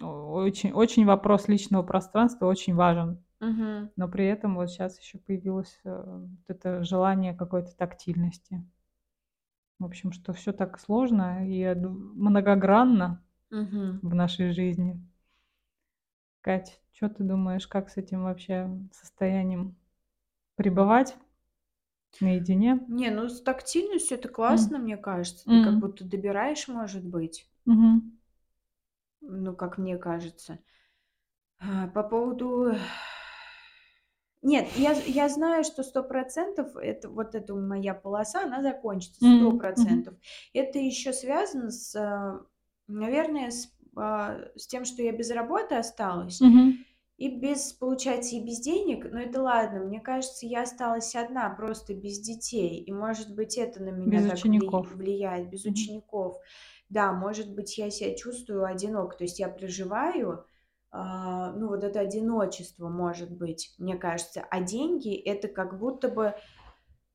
очень очень вопрос личного пространства очень важен. Мгм. Но при этом вот щас ещё появилось, э, вот это желание какой-то тактильности. В общем, что всё так сложно и многогранно Мгм. в нашей жизни. Кать, чё ты думаешь, как с этим вообще состоянием пребывать наедине? Не, ну с тактильностью это классно, мне кажется. Ты как будто добираешь, может быть. Мгм. Ну, как мне кажется. А, по поводу Нет, я я знаю, что 100 % это вот эта моя полоса, она закончится. сто процентов. Это ещё связано с, э, наверное, с, а, с тем, что я без работы осталась Мгм. и без, получается, и без денег. Но это ладно. Мне кажется, я осталась одна, просто без детей. И, может быть, это на меня Без так учеников. влияет, без Мгм. учеников. Да, может быть, я ся чувствую одиноко. То есть я проживаю, ну, вот это одиночество, может быть, мне кажется. А деньги- это как будто бы,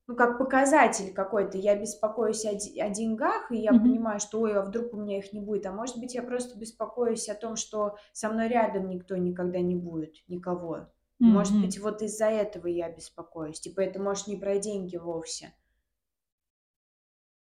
ну, как показатель какой-то. Я беспокоюсь о о деньгах, и я Мгм. понимаю, что: "Ой, а вдруг у меня их не будет?" А может быть, я просто беспокоюсь о том, что со мной рядом никто никогда не будет, никого. Может быть, вот из-за этого я беспокоюсь. Типа это, может, не про деньги вовсе.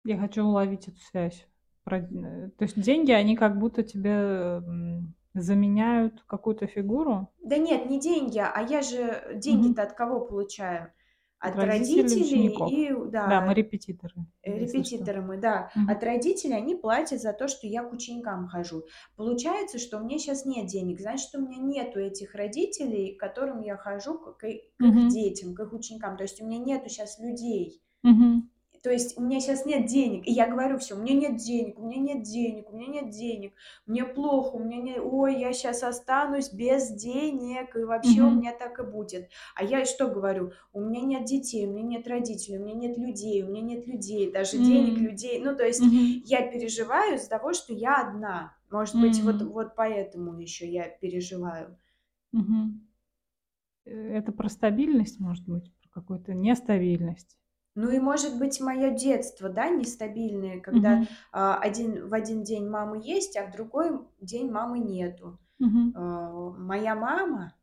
Я хочу уловить эту связь. Э, то есть деньги, они как будто тебе, м, заменяют какую-то фигуру? Да нет, не деньги, а я же деньги-то от кого получаю? От От родителей, родителей учеников. и, Да, мы да, репетиторы, э, что. репетиторы мы, да. От Мгм. родителей они платят за то, что я к ученикам хожу. Получается, что у меня щас нет денег. Значит, у меня нету этих родителей, к которым я хожу, к к к их Мгм. детям, к их ученикам. То есть у меня нету щас людей. Мгм. То есть у меня щас нет денег. И я говорю всем: "У меня нет денег, у меня нет денег, у меня нет денег, мне плохо, у меня не ой, я щас останусь без денег, и вообще у Мгм. меня так и будет". А я что говорю? У меня нет детей, у меня нет родителей, у меня нет людей, у меня нет людей, даже денег, М. людей. Ну, то есть Мгм. я переживаю из-за того, что я одна. Может быть, вот М. вот поэтому ещё я переживаю. Мгм. Э, это про стабильность, может быть, про какую-то нестабильность? Ну и, может быть, моё детство, да, нестабильное, когда, Мгм. а, один в один день мамы есть, а в другой день мамы нету. Мгм. А, моя мама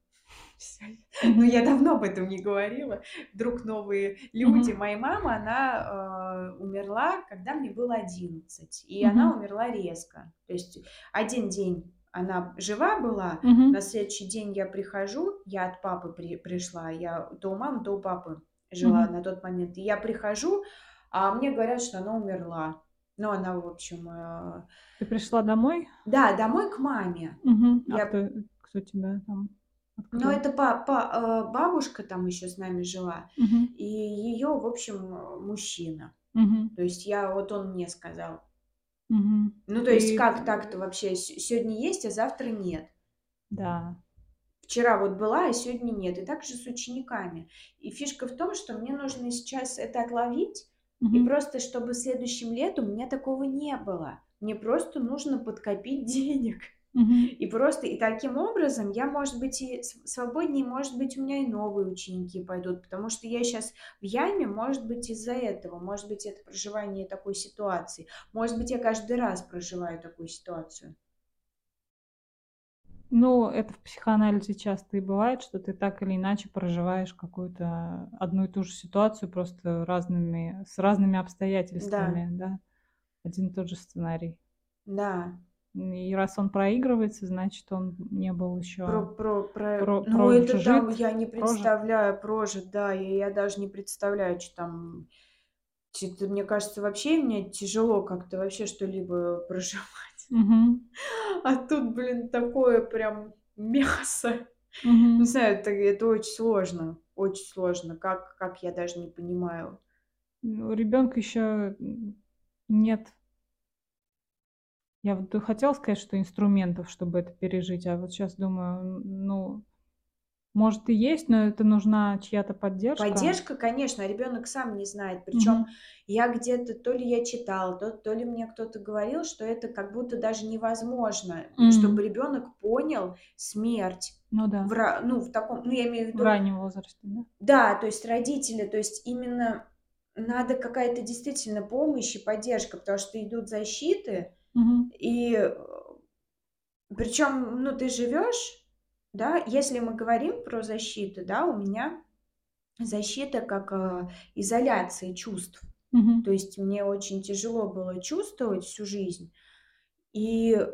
(laughs) ну, Мгм. я давно об этом не говорила, вдруг новые люди. Мгм. Моя мама, она, а, умерла, когда мне было 11, и она Мгм. умерла резко. То есть 1 день она жива была, на Мгм. следующий день я прихожу, я от папы при пришла, я то у мамы, то у папы жила Мгм. на тот момент. И я прихожу, а мне говорят, что она умерла. Ну, она, в общем, а Ты пришла домой? Да, домой к маме. А Я кто кто тебя там открыл? это па па а, бабушка там ещё с нами жила, Мгм. и её, в общем, мужчина. Мгм. То есть я вот он мне сказал. Мгм. Ну, то есть И как так-то вообще? Сегодня есть, а завтра нет. Да. Вчера вот была, а сегодня нет. И так же с учениками. И фишка в том, что мне нужно сейчас это отловить, и Мгм. просто чтобы следующим летом у меня такого не было. Мне просто нужно подкопить (laughs) денег. И просто и таким образом я, может быть, и св свободнее, может быть, у меня и новые ученики пойдут, потому что я щас в яме, может быть, из-за этого, может быть, это проживание такой ситуации. Может быть, я каждый раз проживаю такую ситуацию. Ну, это в психоанализе часто и бывает, что ты так или иначе проживаешь какую-то одну и ту же ситуацию, просто разными с разными Да. обстоятельствами, да. Один и тот же сценарий. Да. И раз он проигрывается, значит, он не был Про ещё про про про ну, это там прожит я не прожит. представляю, прожит, да, и я даже не представляю, чё там. Мне кажется, вообще мне тяжело как-то вообще что-либо (laughs) проживать. Мгм. А тут, блин, такое прям мясо. Не Мгм. знаю, это это очень сложно, очень сложно. Как как, я даже не понимаю. Ну, у ребёнка ещё н нет Я вот хотела сказать, что инструментов, чтобы это пережить, а вот сейчас думаю, ну, может и есть, но это нужна чья-то поддержка. Поддержка, конечно, ребенок сам не знает. Причем Мгм. я где-то, то ли я читала, то, то ли мне кто-то говорил, что это как будто даже невозможно, М. чтобы ребенок понял смерть Ну да, в, ну, в таком, ну, я имею в в виду, раннем возрасте, да? да, то есть родители, то есть именно надо какая-то действительно помощь и поддержка, потому что идут защиты, Мгм. и причем, ну, ты живешь, да, если мы говорим про защиту, да, у меня защита как э, изоляция чувств. Мгм. То есть мне очень тяжело было чувствовать всю жизнь. И э,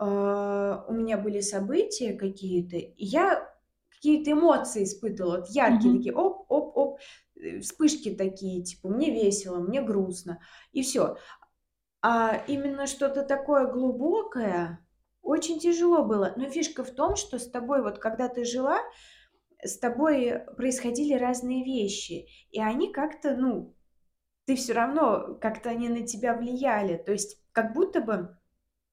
у меня были события какие-то, и я какие-то эмоции испытывала, вот яркие Мгм. такие, оп, оп, оп, э, вспышки такие, типа, мне весело, мне грустно, и все. А именно что-то такое глубокое очень тяжело было. Но фишка в том, что с тобой, вот когда ты жила, с тобой происходили разные вещи, и они как-то, ну, ты все равно, как-то они на тебя влияли. То есть как будто бы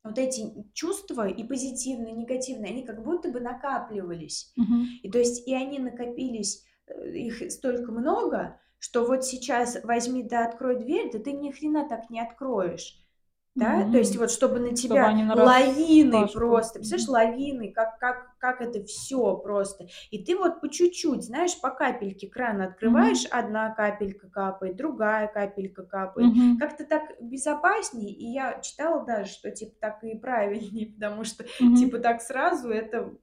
вот эти чувства и позитивные, и негативные, они как будто бы накапливались. Мгм. И то есть и они накопились, э, их столько много, что вот сейчас возьми да открой дверь, да ты ни хрена так не откроешь. Да, то есть вот чтобы на Чтобы тебя они на лавиной распашку. просто, представляешь, Мгм. лавиной, как, как, как это все просто. И ты вот по чуть-чуть, знаешь, по капельке кран открываешь, одна капелька капает, другая капелька капает. Мгм. Как-то так безопасней, и я читала даже, что типа так и правильнее, (laughs) потому что Мгм. типа так сразу это,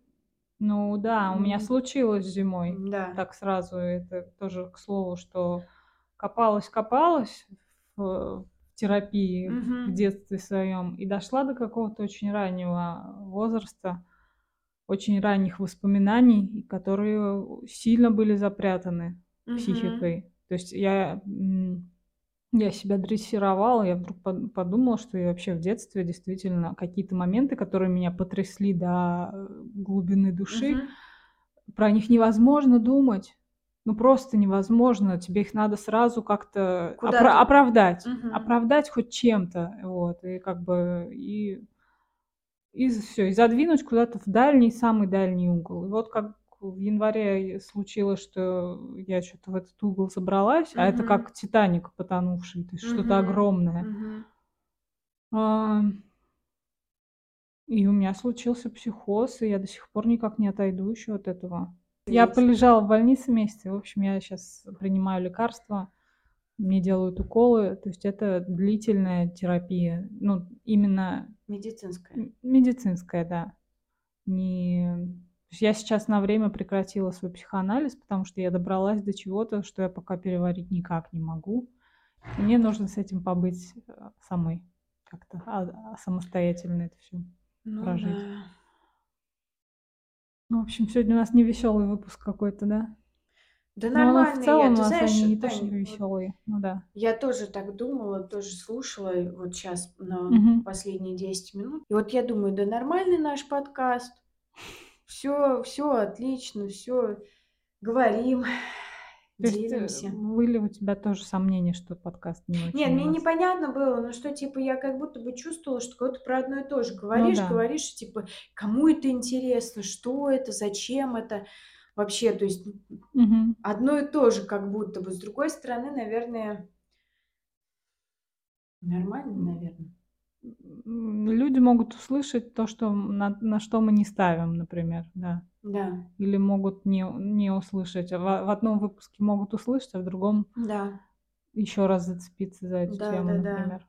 Ну да, у меня случилось зимой. да. Так сразу, это тоже к слову, что копалась-копалась в, в терапии в Мгм. детстве своем и дошла до какого-то очень раннего возраста, очень ранних воспоминаний, которые сильно были запрятаны Мгм. психикой. То есть я, я себя дрессировала, я вдруг под- подумала, что я вообще в детстве действительно какие-то моменты, которые меня потрясли до э, глубины души, Мгм. про них невозможно думать. Ну, просто невозможно. Тебе их надо сразу как-то опра- оправдать. Мгм. Оправдать хоть чем-то. Вот. И как бы... И, и все. И задвинуть куда-то в дальний, самый дальний угол. И вот как в январе случилось, что я что-то в этот угол забралась, а это как Титаник потонувший, то есть что-то Мгм. огромное. Мгм. А, И у меня случился психоз, и я до сих пор никак не отойду еще от этого. Я полежала в больнице месяц, и, в общем, я сейчас принимаю лекарства, мне делают уколы, то есть это длительная терапия, ну, именно Медицинская. медицинская, да. Не... я сейчас на время прекратила свой психоанализ, потому что я добралась до чего-то, что я пока переварить никак не могу. Мне нужно с этим побыть э, самой как-то, а- а самостоятельно это все. Ну прожить. да. Ну, в общем, сегодня у нас не веселый выпуск какой-то, да? Да Ну, оно нормально, в целом я, у нас знаешь, они не то, Тань, что веселые. Ну да. я тоже так думала, тоже слушала вот сейчас на Мгм. последние 10 минут. И вот я думаю, да нормальный наш подкаст, все, все отлично, все говорим, То есть э, делимся. были у тебя тоже сомнения, что подкаст не очень Нет, мне непонятно было, но что, типа, я как будто бы чувствовала, что кого-то про одно и то же Ну говоришь, да. говоришь, типа, кому это интересно, что это, зачем это вообще, то есть Мгм. одно и то же как будто бы. С другой стороны, наверное, нормально, наверное. Люди могут услышать то, что на, на что мы не ставим, например, да. Да, Или могут не, не услышать. В, в одном выпуске могут услышать, а в другом да, еще раз зацепиться за эту да, тему, да, да.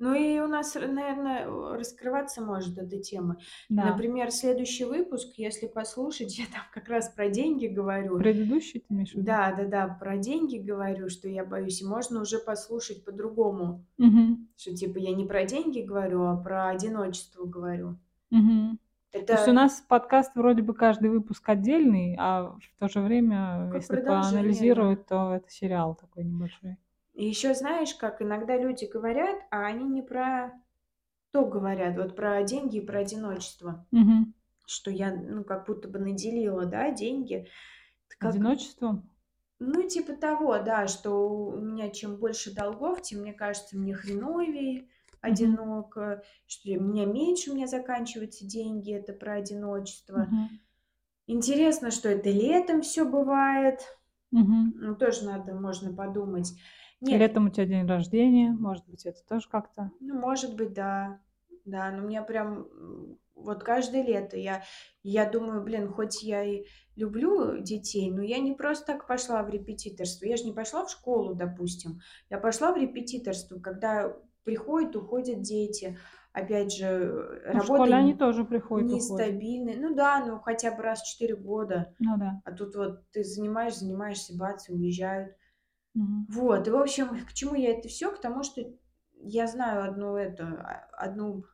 Ну и у нас, наверное, раскрываться может эта тема. Да. Например, следующий выпуск, если послушать, (laughs) я там как раз про деньги говорю. Предыдущий ты имеешь? Да, да, да, про деньги говорю, что я боюсь, и можно уже послушать по-другому, Мгм. что типа я не про деньги говорю, а про одиночество говорю. Мгм. То есть у Это нас подкаст вроде бы каждый выпуск отдельный, а в то же время, Как если поанализировать, то это сериал такой небольшой. И еще знаешь, как иногда люди говорят, а они не про то говорят, вот про деньги и про одиночество, Мгм. что я, ну, как будто бы наделила, да, деньги. Как, Одиночеством? ну, типа того, да, что у меня чем больше долгов, тем, мне кажется, мне хреновее, одиноко, что у меня меньше, у меня заканчиваются деньги, это про одиночество. Мгм. Интересно, что это летом все бывает. Мгм. Ну, тоже надо, можно подумать. Нет, Летом у тебя день рождения, может быть, это тоже как-то. ну, может быть, да. Да, но меня прям вот каждое лето я, я думаю, блин, хоть я и люблю детей, но я не просто так пошла в репетиторство. Я же не пошла в школу, допустим. Я пошла в репетиторство, когда приходят, уходят дети. Опять же, Ну, в работа школе они тоже приходят, уходят. нестабильная. Ну да, ну хотя бы раз в 4 года. Ну да. А тут вот ты занимаешь, занимаешься, бац, и уезжают. Мгм. Вот, и в общем, к чему я это все? К тому, что я знаю одну эту, а, одну,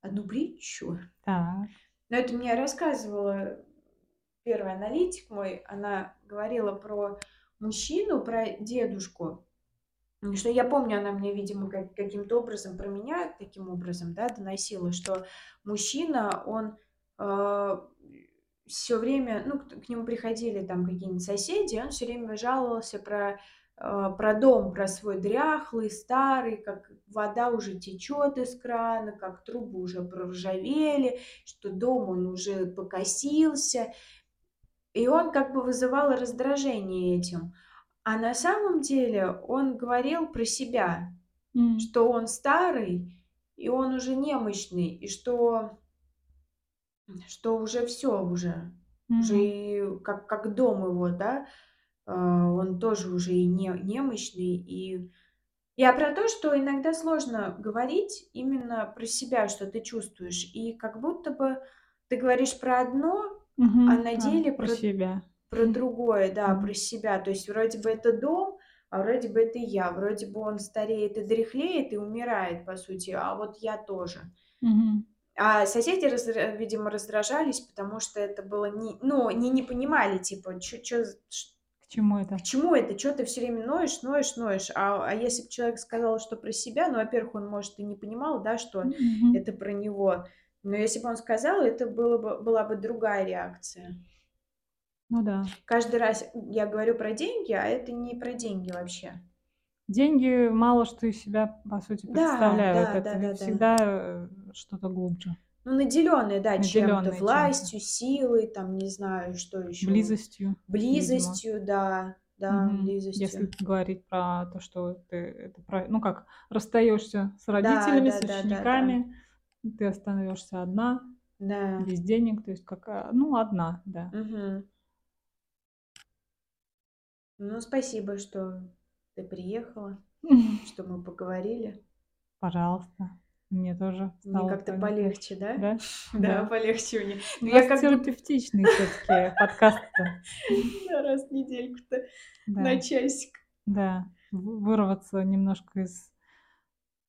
одну притчу. Так. Но это мне рассказывала первый аналитик мой. Она говорила про мужчину, про дедушку. Что я помню, она мне, видимо, как- каким-то образом про меня таким образом, да, доносила, что мужчина, он все время, ну, к, к нему приходили там какие-нибудь соседи, он все время жаловался про, э, про дом, про свой дряхлый, старый, как вода уже течет из крана, как трубы уже проржавели, что дом он уже покосился. И он как бы вызывал раздражение этим. А на самом деле он говорил про себя, М. что он старый, и он уже немощный, и что, что уже все уже, уже Мгм. и как, как дом его, да, а, он тоже уже и не, немощный. И я про то, что иногда сложно говорить именно про себя, что ты чувствуешь, и как будто бы ты говоришь про одно, Мгм. а на деле про про, себя. про другое, да, Мгм. про себя. То есть вроде бы это дом, а вроде бы это я. Вроде бы он стареет и дряхлеет и умирает, по сути, а вот я тоже. Мгм. А соседи, видимо, раздражались, потому что это было не... Ну, они не понимали, типа, чё, чё К чему это? к чему это? Чё ты все время ноешь, ноешь, ноешь? А, а если бы человек сказал, что про себя, ну, во-первых, он, может, и не понимал, да, что Мгм. это про него. Но если бы он сказал, это было бы, была бы другая реакция. Ну да. Каждый раз я говорю про деньги, а это не про деньги вообще. Деньги мало что из себя, по сути, Да, представляют. да, это да, да, да. всегда э, что-то глубже. Ну, наделенные, да, чем-то, властью, силой, там, не знаю, что еще. Близостью. Близостью, да, да, Мгм. близостью. Если говорить про то, что ты это про, ну как, расстаешься с родителями, да, с да, да, да. учениками, ты остаешься одна, Да. без денег, то есть как, ну одна, да. Мгм. Ну, спасибо, что ты приехала, (laughs) что мы поговорили. Пожалуйста, мне тоже Мне стало как-то понятно. полегче, да? (laughs) Да? Да, полегче мне. У Ну, я как терапевтичный все-таки (laughs) подкаст-то. да, раз в недельку-то Да, на часик. да. Вырваться немножко из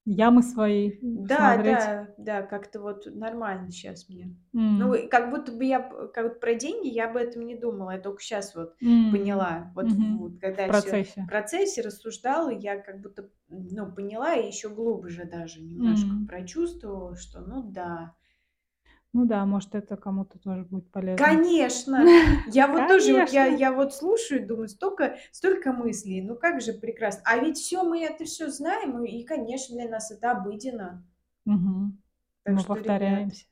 ямы своей, Да, посмотреть. да, да, как-то вот нормально сейчас мне. М, Ну, как будто бы я, как про деньги я об этом не думала, я только сейчас вот м, поняла. Вот, мгм. вот В когда все процессе. в процессе рассуждала, я как будто, ну, поняла и еще глубже даже немножко М. прочувствовала, что, ну да. Ну да, может, это кому-то тоже будет полезно. Конечно! (laughs) Я вот тоже, вот я, Конечно. я вот слушаю, и думаю, столько, столько мыслей, ну как же прекрасно. А ведь все мы это все знаем, и, конечно, для нас это обыденно. Мгм. Так Мы что, ребят, повторяемся.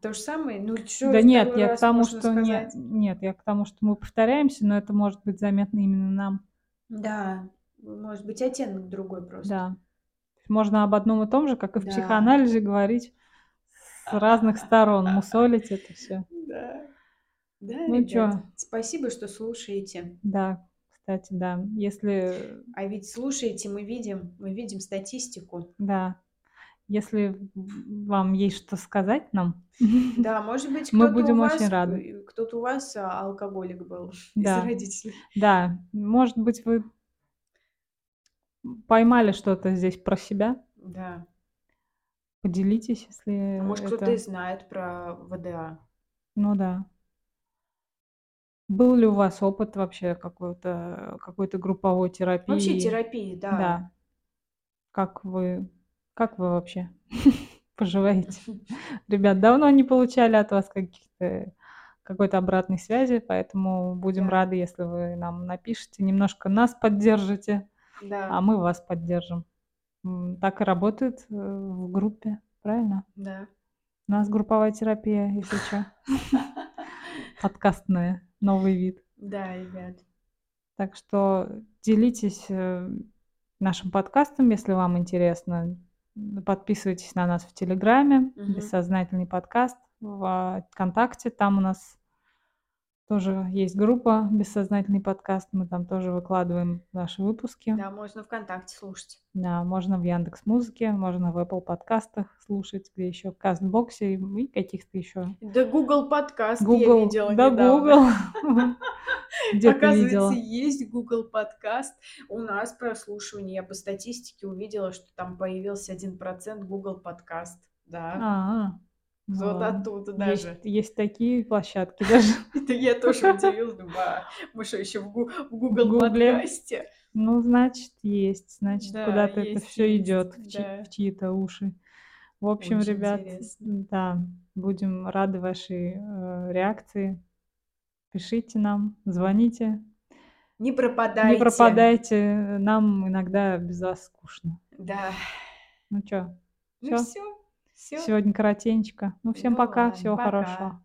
то же самое, ну что Да нет, второй я к раз тому, можно что нет, сказать? нет, я к тому, что мы повторяемся, но это может быть заметно именно нам. Да, может быть, оттенок другой просто. Да. Можно об одном и том же, как и в Да. психоанализе, говорить разных сторон, мусолить это все. Да. Да, Ну ребят, чё? спасибо, что слушаете. Да, кстати, да. Если, А ведь слушаете, мы видим, мы видим статистику. да, если вам есть что сказать нам, (laughs) Да, может быть, Мы будем вас, очень рады. кто-то у вас а, алкоголик был (laughs) из Да. родителей. да, может быть, вы поймали что-то здесь про себя, Да. Поделитесь, если А может, кто-то это... и знает про ВДА. Ну да. Был ли у вас опыт вообще какой-то какой-то групповой терапии? Вообще терапии, да. Да. Как вы как вы вообще (laughs) поживаете? (laughs) Ребят, давно не получали от вас каких-то какой-то обратной связи, поэтому будем Да. рады, если вы нам напишите, немножко нас поддержите, а Да. мы вас поддержим. Так и работает э, в группе, правильно? Да. У нас групповая терапия, если (laughs) что. Подкастная, новый вид. Да, ребят. Так что делитесь э, нашим подкастом, если вам интересно. Подписывайтесь на нас в Телеграме, Мгм. бессознательный подкаст, в ВКонтакте. Там у нас тоже есть группа «Бессознательный подкаст». Мы там тоже выкладываем наши выпуски. Да, можно ВКонтакте слушать. Да, можно в Яндекс Музыке, можно в Apple подкастах слушать, где еще в Кастбоксе и каких-то еще. Да Google подкаст я Google, видела да, недавно. Google. (laughs) Где? Оказывается, есть Google подкаст. У нас прослушивание. Я по статистике увидела, что там появился 1% Google подкаст. Да. Вот оттуда есть, даже. есть такие площадки даже. (laughs) Это я тоже (laughs) удивилась. Думаю, а, мы что, еще в Google подкасте? Ну, значит, есть. Значит, Да, куда-то это все идет в, чьи-то уши. В общем, ребят, да, будем рады вашей э, реакции. Пишите нам, звоните. Не пропадайте. Не пропадайте. Нам иногда без вас скучно. Да. Ну что, Ну все. Все. Сегодня коротенечко. Ну, всем Ну пока, ладно, всего пока. хорошего.